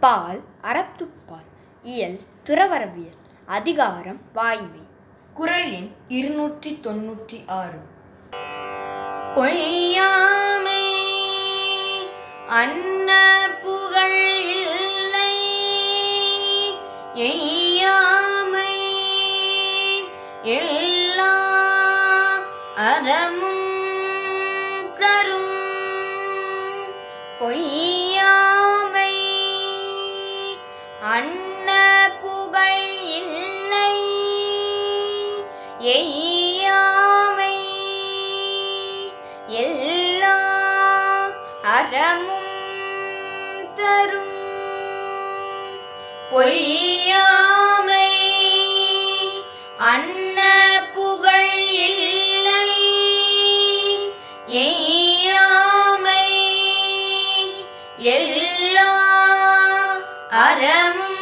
பால் அறத்துப்பால் இயல் துறவரவியல் அதிகாரம் வாய்மை. குறள் எண் இருநூற்றி தொன்னூற்றி ஆறு. பொய்யாமை அன்ன புகழ் இல்லை. எய்யாமை எல்லா அதமும் தரும். பொய்யாமை அன்ன புகழ் இல்லை எய்யாமை எல்லா அறமும் தரும். பொய்யாமை அன்ன புகழ் இல்லை எய்யாமை எல்லா அறமும்